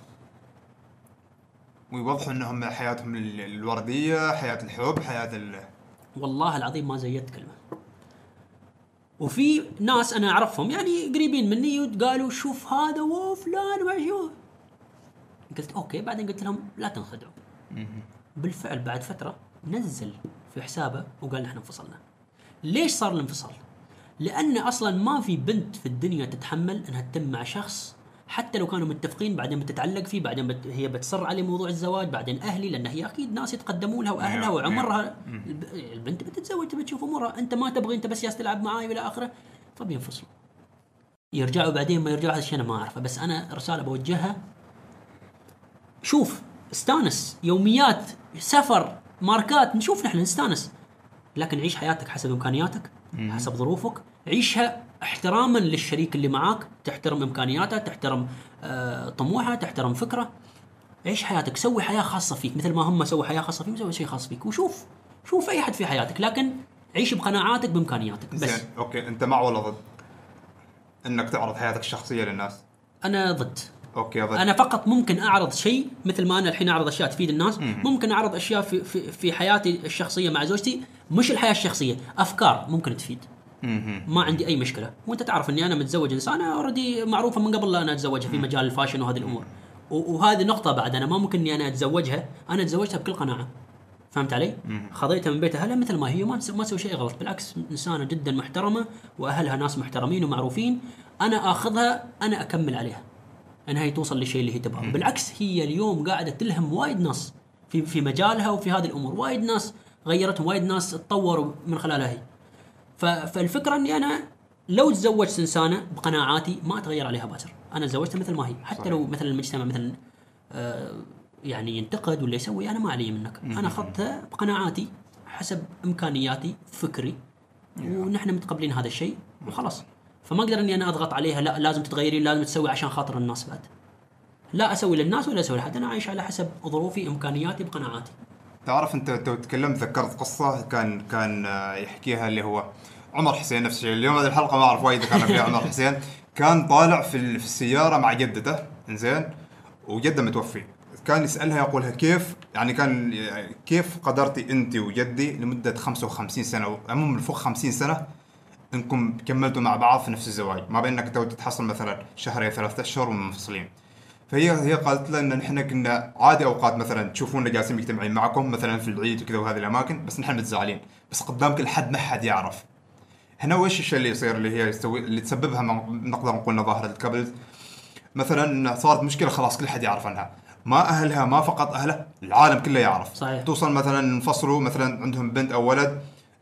ويوضحوا إنهم حياتهم ال- الوردية حياة الحب حياة ال... والله العظيم ما زيدت كلمة. وفي ناس أنا أعرفهم يعني قريبين مني قالوا شوف هذا وفلان شو قلت okay بعدين قلت لهم لا تنخدعوا. بالفعل بعد فترة نزل في حسابه وقال إحنا انفصلنا. ليش صار الانفصال؟ لأن أصلا ما في بنت في الدنيا تتحمل إنها تتم مع شخص حتى لو كانوا متفقين بعدين بتتعلق فيه بعدين بت... هي بتصر عليه موضوع الزواج بعدين أهلي لأن هي أكيد ناس يتقدموا لها وأهلها نعم، وعمرها. الب... البنت بتتزوج تبي تشوف أمورها. أنت ما تبغي أنت بس جالس تلعب معاي والى آخره. فبينفصلوا يرجعوا بعدين ما يرجعوا هذا الشيء أنا ما أعرفه. بس أنا رسالة بوجهها. شوف استانس يوميات سفر ماركات نشوف نحن نستانس. لكن عيش حياتك حسب إمكانياتك حسب ظروفك. عيشها احتراما للشريك اللي معاك. تحترم إمكانياته تحترم آه طموحه تحترم فكره. عيش حياتك سوي حياة خاصة فيك. مثل ما هم سووا حياة خاصة فيك سوي شيء خاص فيك. وشوف شوف أي احد في حياتك. لكن عيش بقناعاتك بإمكانياتك. بس. زين okay. أنت مع ولا ضد؟ إنك تعرض حياتك الشخصية للناس. أنا ضد. okay ضد أنا فقط ممكن أعرض شيء مثل ما أنا الحين أعرض أشياء تفيد الناس. ممكن أعرض أشياء في في, في حياتي الشخصية مع زوجتي. مش الحياة الشخصية أفكار ممكن تفيد. ما عندي أي مشكلة. وأنت تعرف إني أنا متزوج انسانه already معروفة من قبل لا أنا أتزوجها في مجال ال fashion وهذه الأمور. وهذه نقطة بعد أنا ما ممكن إني أنا أتزوجها أنا تزوجتها بكل قناعة. فهمت علي؟ خذيتها من بيت اهلها مثل ما هي ما ما تسوي شيء غلط. بالعكس إنسانة جدا محترمة وأهلها ناس محترمين ومعروفين. أنا آخذها أنا أكمل عليها. إنها هي توصل للشيء اللي هي تبغاه. بالعكس هي اليوم قاعدة تلهم وايد ناس في في مجالها وفي هذه الأمور. وايد ناس غيرتهم وايد ناس تطوروا من خلالها هي. فالفكرة إني أنا لو تزوجت إنسانة بقناعاتي ما أتغير عليها باكر أنا تزوجتها مثل ما هي. حتى صحيح. لو مثلا المجتمع مثلا آه، يعني ينتقد ولا يسوي أنا ما علي منك. أنا أخذتها بقناعاتي حسب إمكانياتي فكري ونحن متقبلين هذا الشيء وخلاص. فما أقدر إني أنا أضغط عليها لا لازم تتغيرين لازم تسوي عشان خاطر الناس بعد. لا أسوي للناس ولا أسوي لحد أنا عايش على حسب ظروفي إمكانياتي بقناعاتي. تعرف أنت تو تكلمت ذكرت قصة كان كان يحكيها اللي هو عمر حسين نفس الشيء. اليوم هذه الحلقة ما أعرف وايد كان فيها عمر حسين. كان طالع في في السيارة مع جدته إنزين وجدة متوفي كان يسألها يقولها كيف يعني كان كيف قدرتي انت وجدي لمدة 55 سنة عموما فوق 50 سنة انكم كملتوا مع بعض في نفس الزواج ما بين انك تو تتحصل مثلا شهرين ثلاثة أشهر ومنفصلين فهي هي قالت لنا إن إحنا كنا عادي أوقات مثلا تشوفونا جالسين مجتمعين معكم مثلا في العيد وكذا وهذه الأماكن بس نحن متزعلين. بس قدام كل حد ما حد يعرف. هنا وش الشيء اللي يصير اللي هي يسوي اللي تسببها نقدر نقول ظاهرة ال couples مثلا صارت مشكلة خلاص كل حد يعرف عنها. ما أهلها ما فقط اهلها العالم كله يعرف. صحيح. توصل مثلا انفصلوا مثلا عندهم بنت أو ولد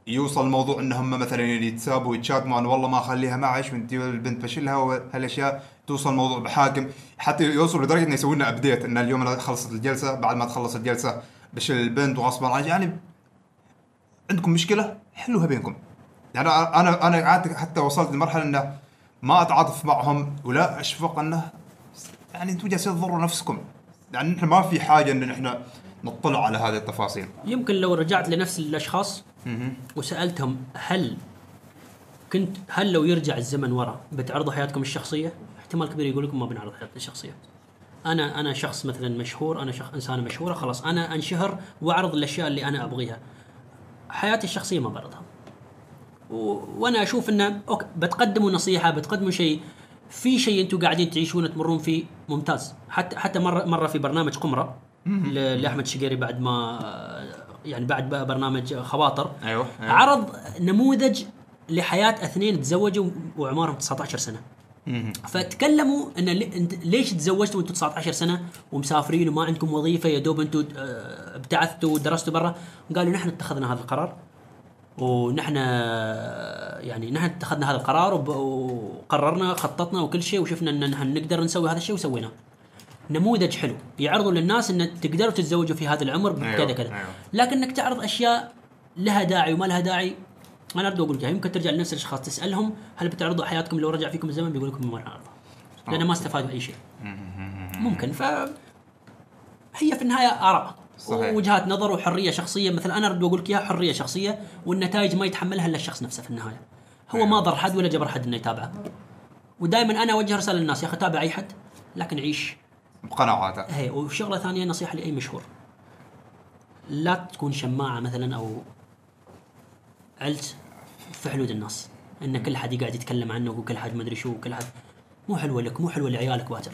يوصل الموضوع ان هم مثلا يتسابوا ويتشاتموا أنا والله ما أخليها معش وانت البنت بشيلها وهالأشياء توصل الموضوع بحاكم. حتى يوصل لدرجة إنه يسوي لنا ابديت إن اليوم أنا خلصت الجلسة بعد ما تخلص الجلسة بشيل البنت وغصبا عني يعني عندكم مشكلة؟ حلوها بينكم. يعني أنا أنا حتى وصلت لمرحلة إنه ما أتعاطف معهم ولا أشفق إنه يعني أنتم جالسين تضروا نفسكم. يعني نحن ما في حاجة إن إحنا نطلع على هذه التفاصيل. يمكن لو رجعت لنفس الأشخاص وسألتهم هل كنت هل لو يرجع الزمن ورا بتعرضوا حياتكم الشخصية؟ احتمال كبير يقول لكم ما بنعرض حياتنا الشخصية. أنا أنا شخص مثلا مشهور أنا شخص إنسانة مشهورة خلاص أنا أنشهر وأعرض الأشياء اللي أنا أبغيها. حياتي الشخصية ما بعرضها. و... وأنا أشوف إنه أوكي بتقدموا نصيحة بتقدموا شيء في شيء أنتم قاعدين تعيشون تمرون فيه ممتاز حتى حتى مرة مرة في برنامج قمرة لأحمد شقيري بعد ما يعني بعد برنامج خواطر. أيوه, أيوة. عرض نموذج لحياة اثنين تزوجوا وعمرهم 19 سنة. فتكلموا إن ليش تزوجتوا وأنتم 19 سنة ومسافرين وما عندكم وظيفة يا دوب أنتم آه، ابتعثتوا ودرستوا برا؟ قالوا نحن اتخذنا هذا القرار. ونحن يعني نحن اتخذنا هذا القرار وقررنا خططنا وكل شيء وشفنا إن نحن نقدر نسوي هذا الشيء وسويناه. نموذج حلو. يعرضوا للناس إن تقدروا تتزوجوا في هذا العمر أيوة، بكذا كذا. أيوة. لكن انك تعرض أشياء لها داعي وما لها داعي. أنا ارد أقول لك يمكن ترجع لنفس الأشخاص تسألهم هل بتعرضوا حياتكم لو رجع فيكم الزمن؟ بيقول لكم ما نعرضها لأن ما استفادوا أي شيء. ممكن. ف هي في النهاية آراء صحيح. ووجهات نظر وحرية شخصية. مثلا أنا ارد أقول لك إياها حرية شخصية والنتائج ما يتحملها إلا الشخص نفسه في النهاية. هو ما ضر حد ولا جبر حد إنه يتابعه. ودائما أنا أوجه رسالة للناس يا أخي تابع أي حد لكن عيش بقناعاته هي وشغلة ثانية نصيحة لأي مشهور. لا تكون شماعة مثلا أو علت في حدود الناس. إن كل حد يقعد يتكلم عنه وكل حد مدري شو وكل حد مو حلوة لك مو حلوة لعيالك باكر.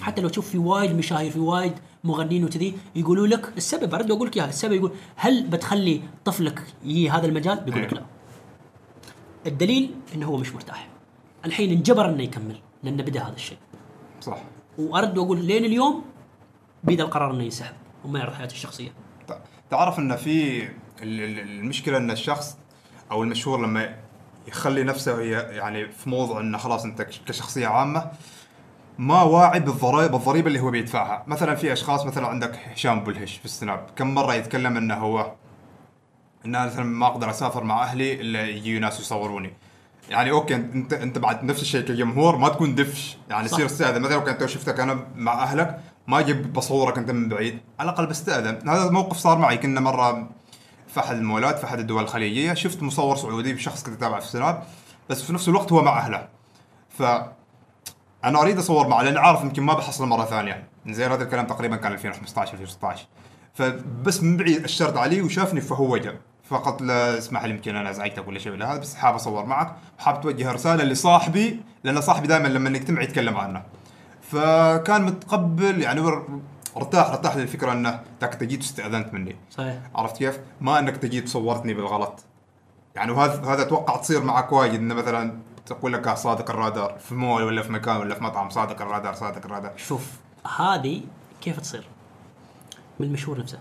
حتى لو تشوف في وايد مشاهير في وايد مغنيين وكذي يقولوا لك السبب. أرد أقول لك إياها السبب يقول هل بتخلي طفلك يجي هذا المجال؟ بيقول لك إيه. لا. الدليل إنه هو مش مرتاح. الحين انجبر إنه يكمل لأنه بدأ هذا الشيء. صح. وأرد وأقول لين اليوم بيد القرار إنه ينسحب وما يعرض حياته الشخصية تعرف إن في ال- ال- المشكلة إن الشخص أو المشهور لما يخلي نفسه يعني في موضع إنه خلاص أنت كشخصية عامة ما واعي بالضرائب بالضريبة اللي هو بيدفعها، مثلا في أشخاص مثلا عندك هشام بلهش في السناب، كم مرة يتكلم إنه هو إن أنا مثلا ما أقدر أسافر مع أهلي إلا يجي ناس يصوروني. يعني okay انت أنت بعد نفس الشيء كجمهور ما تكون دفش، يعني صح. يصير استأذن. مثلا لو كنت شفتك أنا مع أهلك ما أجيب بصورك أنت من بعيد، على الأقل بستاذن، هذا موقف صار معي. كنا مرة في أحد المولات في أحد الدول الخليجية. شفت مصور سعودي بشخص كنت أتابعه في السناب. بس في نفس الوقت هو مع أهله. ف أنا أريد أصور معه لأن عارف يمكن ما بحصله مرة ثانية. زين هذا الكلام تقريبا كان 2015 2016 فبس من بعيد أشرت عليه وشافني فهو جاء. فقط لا اسمح لي يمكن أنا أزعجتك ولا شيء ولا هذا بس حاب أصور معك وحاب توجه رسالة لصاحبي لأن صاحبي دائما لما نجتمع يتكلم عنه فكان متقبل يعني ارتاح ارتاح للفكرة أنه تاك انت جيت واستأذنت مني صحيح عرفت كيف؟ ما أنك تجي صورتني بالغلط. يعني وهذا هذا أتوقع تصير معك وايد إنه مثلا تقول لك آه صادق الرادار في مول ولا في مكان ولا في مطعم صادق الرادار صادق الرادار. شوف هذه كيف تصير؟ من المشهور نفسه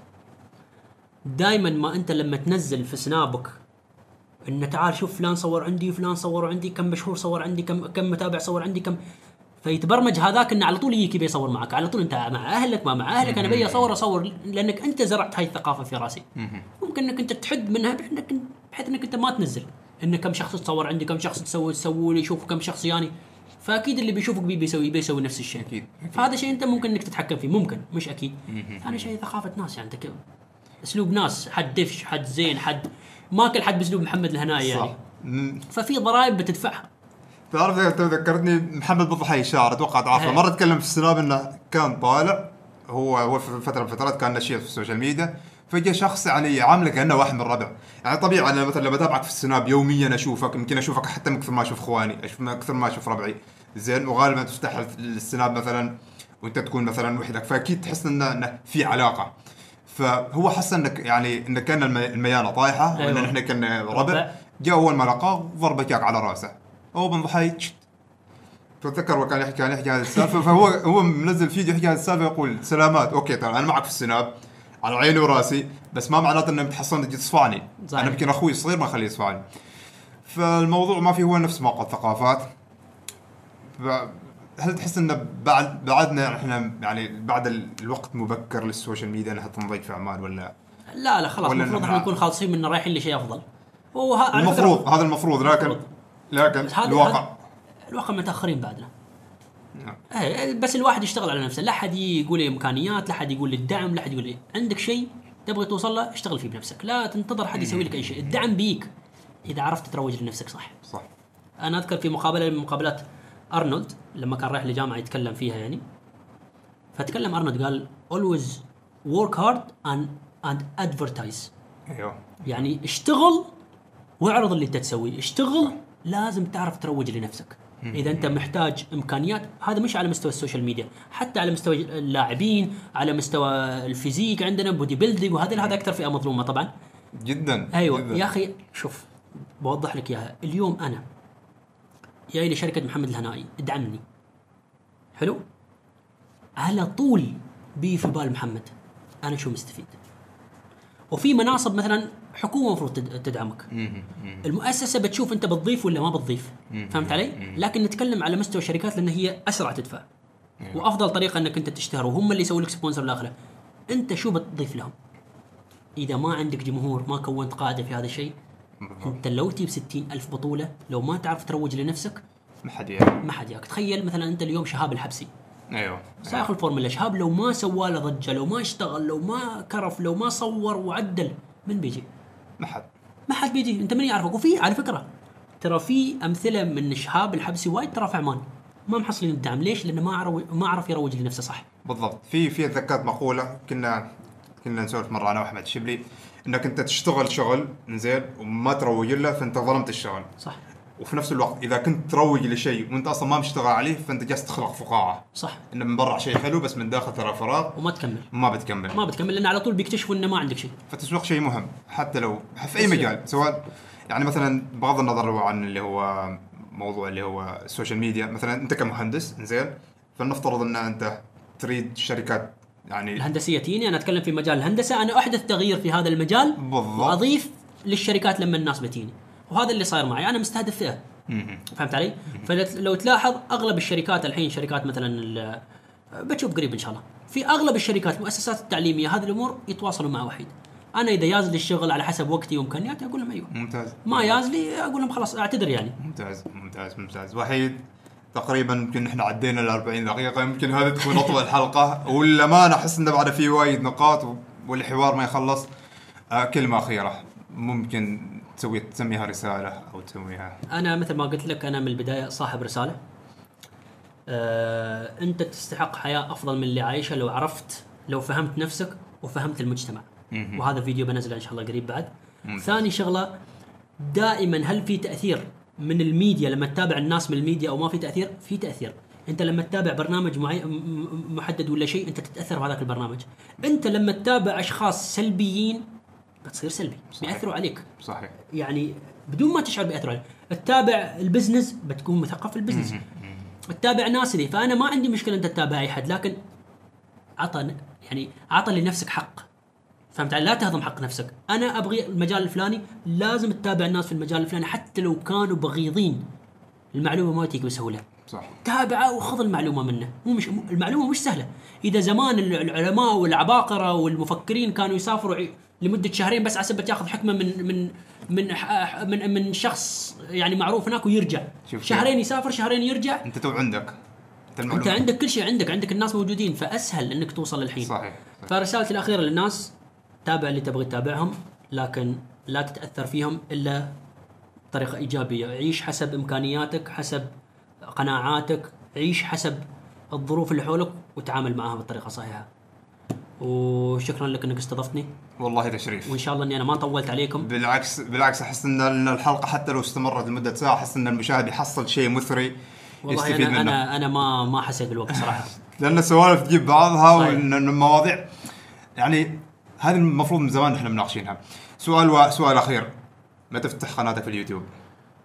دائما ما أنت لما تنزل في سنابك إن تعال شوف فلان صور عندي فلان صور عندي كم مشهور صور عندي كم كم متابع صور عندي كم. فيتبرمج هذاك انه على طول يجيك يبي يصور معك على طول أنت مع أهلك ما مع أهلك أنا بي أصور أصور لأنك أنت زرعت هاي الثقافة في رأسي. ممكن إنك أنت تحد منها بحيث إنك انت ما تنزل. إن كم شخص تصور عندي كم شخص تسوي تسوي لي شوف كم شخص يعني فأكيد اللي بيشوفك بي بيسوي بيسوي نفس الشيء. أكيد. فهذا شيء أنت ممكن إنك تتحكم فيه ممكن مش أكيد. ثاني شيء ثقافة ناس يعني أنت اسلوب ناس حد دفش حد زين حد ما كل حد باسلوب محمد الهنائي يعني. صح. ففي ضرائب بتدفعها. تعرف انت ذكرتني محمد بضحي شاعر أتوقع تعرفه. إيه. مرة تكلم في السناب إنه كان طالع هو هو في فترة من الفترات كان نشيط في ال social media فجأة شخص يعني عامله كانه واحد من الربع. يعني طبيعي أنا مثلا لما أتابعك في السناب يوميا أشوفك يمكن أشوفك حتى من كثر ما أشوف إخواني أشوف من أكثر ما أشوف ربعي. زين وغالبا تفتح السناب مثلا وأنت تكون مثلا وحدك فأكيد تحس إنه في علاقة. فهو حس إنك يعني انك كان الم- الميانة طايحة أيوة. وان إحنا كنا ربع. جاء أول ما لقاه ضربة جاك على رأسه هو بن ضحي تشت. تتذكر هو كان يحكي كان يحكي هذه السالفة فهو هو منزل فيديو يحكي هذه السالفة يقول سلامات أوكي ترى أنا معك في السناب على عيني وراسي بس ما معناته انك بتحصل تجي تصفعني. أنا يمكن أخوي الصغير ما أخليه يصفعني فالموضوع ما في هو نفس موقع الثقافات ف- هل تحس انه بعد بعدنا إحنا يعني بعد ال- الوقت مبكر لل social media إنها تنضج في أعمال ولا؟ لا لا خلاص المفروض إحنا نكون خالصين من رايحين لشيء أفضل. وه... المفروض هذا المفروض لكن. لكن الواقع الواقع متأخرين بعدنا. نعم. إيه بس الواحد يشتغل على نفسه. لا أحد يقول لي إمكانيات لا أحد يقول لي الدعم لا أحد يقول لي عندك شيء تبغى توصل له اشتغل فيه بنفسك. لا تنتظر حد يسوي لك أي شيء. الدعم بيك إذا عرفت تروج لنفسك صح. صح. أنا أذكر في مقابله من مقابلات أرنولد لما كان رايح لجامعة يتكلم فيها يعني. فتكلم أرنولد قال always work hard and and advertise. أيوه. يعني اشتغل واعرض اللي انت تسويه. اشتغل لازم تعرف تروج لنفسك. إذا انت محتاج إمكانيات هذا مش على مستوى ال social media حتى على مستوى اللاعبين على مستوى ال physique عندنا bodybuilding وهذه هذا أكثر فئة مظلومة طبعا. جدا أيوه. جداً. يا أخي شوف بوضح لك إياها. اليوم أنا جاي لي شركة محمد الهنائي ادعمني. حلو؟ على طول بي في بال محمد. أنا شو مستفيد؟ وفي مناصب مثلا حكومة المفروض تد- تدعمك. المؤسسة بتشوف أنت بتضيف ولا ما بتضيف. فهمت علي؟ لكن نتكلم على مستوى الشركات لأن هي أسرع تدفع. وأفضل طريقة إنك أنت تشتهر. وهم اللي يسووا لك sponsor الى اخره أنت شو بتضيف لهم؟ إذا ما عندك جمهور ما كونت قاعدة في هذا الشيء انت لو تجيب ستين ألف بطولة لو ما تعرف تروج لنفسك ما حد يعني ما حد ياك تخيل مثلا أنت اليوم شهاب الحبسي. أيوه. سائق الفورمولا شهاب لو ما سوى له ضجة لو ما اشتغل لو ما كرف لو ما صور وعدل من بيجي؟ ما حد. ما حد بيجي. أنت من يعرفك وفي على فكرة ترى في أمثلة من شهاب الحبسي وايد ترى في عمان. ما محصلين الدعم. ليش؟ لأنه ما عرف ما عرف يروج لنفسه صح؟ بالضبط. في في اتذكرت مقولة كنا كنا نسولف مرة أنا وأحمد الشبلي إنك أنت تشتغل شغل زين وما تروج له فأنت ظلمت الشغل. صح. وفي نفس الوقت إذا كنت تروج لشيء وأنت أصلا ما مشتغل عليه فأنت جالس تخلق فقاعة. صح. انه من برا شيء حلو بس من داخل ترى فراغ وما تكمل. ما بتكمل. ما بتكمل لأن على طول بيكتشفوا انه ما عندك شيء. فالتسويق شيء مهم حتى لو في أي. مجال. سواء يعني مثلا بغض النظر عن اللي هو موضوع اللي هو ال social media مثلا أنت كمهندس زين فلنفترض إن أنت تريد شركات يعني الهندسية تجيني أنا أتكلم في مجال الهندسة. أنا أحدث تغيير في هذا المجال بالضبط. وأضيف للشركات لما الناس بتيني. وهذا اللي صاير معي. أنا مستهدف فئه. فهمت علي؟ فلو تلاحظ أغلب الشركات الحين شركات مثلا بتشوف قريب إن شاء الله. في أغلب الشركات المؤسسات التعليمية هذه الأمور يتواصلوا مع وحيد أنا إذا ياز لي الشغل على حسب وقتي وإمكانياتي أقول لهم أيوه. ممتاز. ما ياز لي أقول لهم خلاص أعتذر يعني. ممتاز ممتاز ممتاز. وحيد؟ تقريبا يمكن إحنا عدينا ال 40 دقيقة يمكن هذه تكون أطول حلقة. والامانة أحس إنه بعد في وايد نقاط والحوار ما يخلص. آه كلمة أخيرة. ممكن تسوي تسميها رسالة أو تسويها أنا مثل ما قلت لك أنا من البداية صاحب رسالة. آه، أنت تستحق حياة أفضل من اللي عايشها لو عرفت لو فهمت نفسك وفهمت المجتمع. وهذا فيديو بنزله إن شاء الله قريب بعد. ثاني شغلة دائما هل في تأثير من الميديا لما تتابع الناس من الميديا أو ما في تأثير في تأثير. أنت لما تتابع برنامج معين محدد ولا شيء أنت تتأثر بهذاك البرنامج. أنت لما تتابع أشخاص سلبيين بتصير سلبي صحيح. بيأثروا عليك. صحيح. يعني بدون ما تشعر بيأثروا عليك. تتابع ال business بتكون مثقف في ال business. تتابع ناس ذي فأنا ما عندي مشكلة أنت تتابع أي حد لكن عطى يعني عطى لنفسك حق. فهمت علي؟ لا تهضم حق نفسك، أنا أبغي المجال الفلاني لازم تتابع الناس في المجال الفلاني حتى لو كانوا بغيضين. المعلومة ما تجيك بسهوله. صح. تابعه وخذ المعلومة منه، مو مش المعلومة مش سهلة، إذا زمان الع- العلماء والعباقرة والمفكرين كانوا يسافروا لمدة شهرين بس على سبب ياخذ حكمة من من من من من شخص يعني معروف هناك ويرجع، شوف شهرين يسافر شهرين يرجع، أنت تو عندك. أنت أنت عندك كل شيء عندك. عندك الناس موجودين. فأسهل إنك توصل للحين. صحيح صحيح. فرسالتي الأخيرة للناس تابع اللي تبغي تتابعهم لكن لا تتأثر فيهم إلا بطريقة إيجابية. عيش حسب إمكانياتك حسب قناعاتك عيش حسب الظروف اللي حولك وتعامل معها بالطريقة الصحيحه وشكرا لك إنك استضفتني. والله تشريف وإن شاء الله إني أنا ما طولت عليكم. بالعكس بالعكس أحس إن الحلقة حتى لو استمرت لمدة ساعة أحس إن المشاهد يحصل شيء مثري والله يستفيد أنا منه. أنا أنا ما ما حسيت بالوقت صراحة. <laughs> لأن السوالف تجيب بعضها. وإن المواضيع يعني هذه المفروض من زمان إحنا مناقشينها. سؤال و... سؤال أخير. متى تفتح قناتك في اليوتيوب؟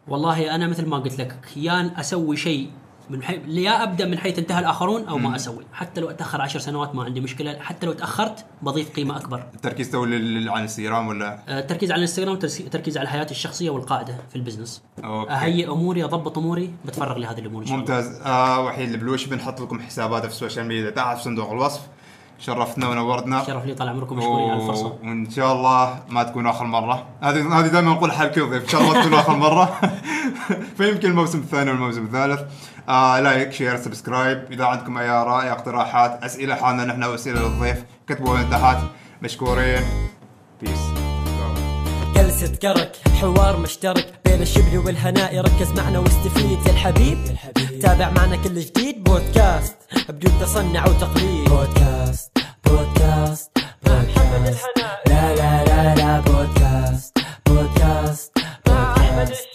والله أنا مثل ما قلت لك يا أسوي شيء من حي... يا أبدأ من حيث انتهى الآخرون أو ما أسوي. حتى لو أتأخر عشر سنوات ما عندي مشكلة حتى لو تأخرت بضيف قيمة أكبر. التركيز تو لل- على الانستغرام ولا؟ آه، التركيز على الانستغرام تركيز على حياتي الشخصية والقاعدة في ال business. أوكي. أهيئ أموري أضبط أموري بتفرغ لهذه الأمور إن شاء الله. ممتاز. آه وحيد البلوشي بنحط لكم حساباته في ال social media. تحت في صندوق الوصف. شرفتنا ونورتنا شرف لي طال عمركم مشكورين على الفرصة. وإن شاء الله ما تكون آخر مرة. هذه هذه دائما نقول حال كل ضيف إن شاء الله ما تكون آخر مرة. <laughs> فيمكن الموسم الثاني والموسم الثالث. آه like share subscribe. إذا عندكم أي آراء اقتراحات أسئلة حالنا نحن واسئله للضيف. كتبوا من تحت مشكورين. peace جلسة كرك حوار مشترك بين الشبلي والهنائي ركز معنا واستفيد يا الحبيب. تابع معنا كل جديد بودكاست بدون تصنع وتقليد. بودكاست بودكاست بودكاست. لا لا لا لا بودكاست بودكاست بودكاست.